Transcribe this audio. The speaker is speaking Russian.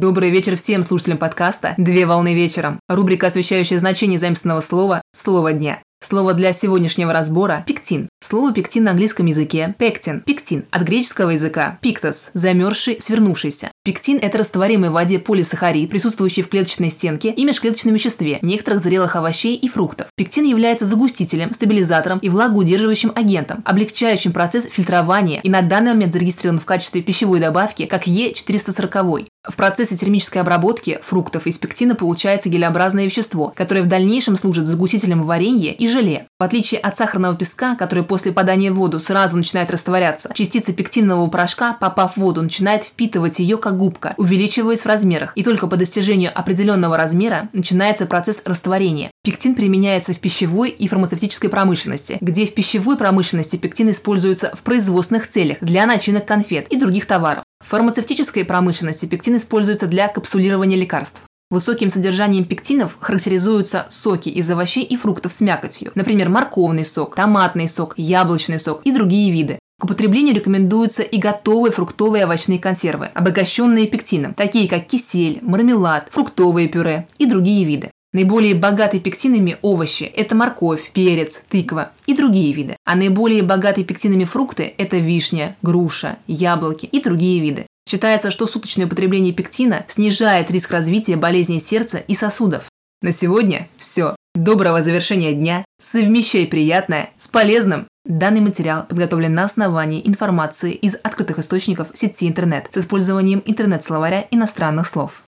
Добрый вечер всем слушателям подкаста «Две волны вечером». Рубрика, освещающая значение заместного слова «Слово дня». Слово для сегодняшнего разбора – пектин. Слово пектин на английском языке – пектин. Пектин от греческого языка – пиктос – замерзший, свернувшийся. Пектин – это растворимый в воде полисахарид, присутствующий в клеточной стенке и межклеточном веществе некоторых зрелых овощей и фруктов. Пектин является загустителем, стабилизатором и влагоудерживающим агентом, облегчающим процесс фильтрования и на данный момент зарегистрирован в качестве пищевой добавки как Е440. В процессе термической обработки фруктов из пектина получается гелеобразное вещество, которое в дальнейшем служит загустителем в варенье и желе. В отличие от сахарного песка, который после подания в воду сразу начинает растворяться, частица пектинового порошка, попав в воду, начинает впитывать ее как губка, увеличиваясь в размерах, и только по достижению определенного размера начинается процесс растворения. Пектин применяется в пищевой и фармацевтической промышленности, где в пищевой промышленности пектин используется в производственных целях для начинок конфет и других товаров. В фармацевтической промышленности пектин используется для капсулирования лекарств. Высоким содержанием пектинов характеризуются соки из овощей и фруктов с мякотью, например, морковный сок, томатный сок, яблочный сок и другие виды. К употреблению рекомендуются и готовые фруктовые овощные консервы, обогащенные пектином, такие как кисель, мармелад, фруктовые пюре и другие виды. Наиболее богатые пектинами овощи – это морковь, перец, тыква и другие виды. А наиболее богатые пектинами фрукты – это вишня, груша, яблоки и другие виды. Считается, что суточное употребление пектина снижает риск развития болезней сердца и сосудов. На сегодня все. Доброго завершения дня. Совмещай приятное с полезным. Данный материал подготовлен на основании информации из открытых источников сети интернет с использованием интернет-словаря иностранных слов.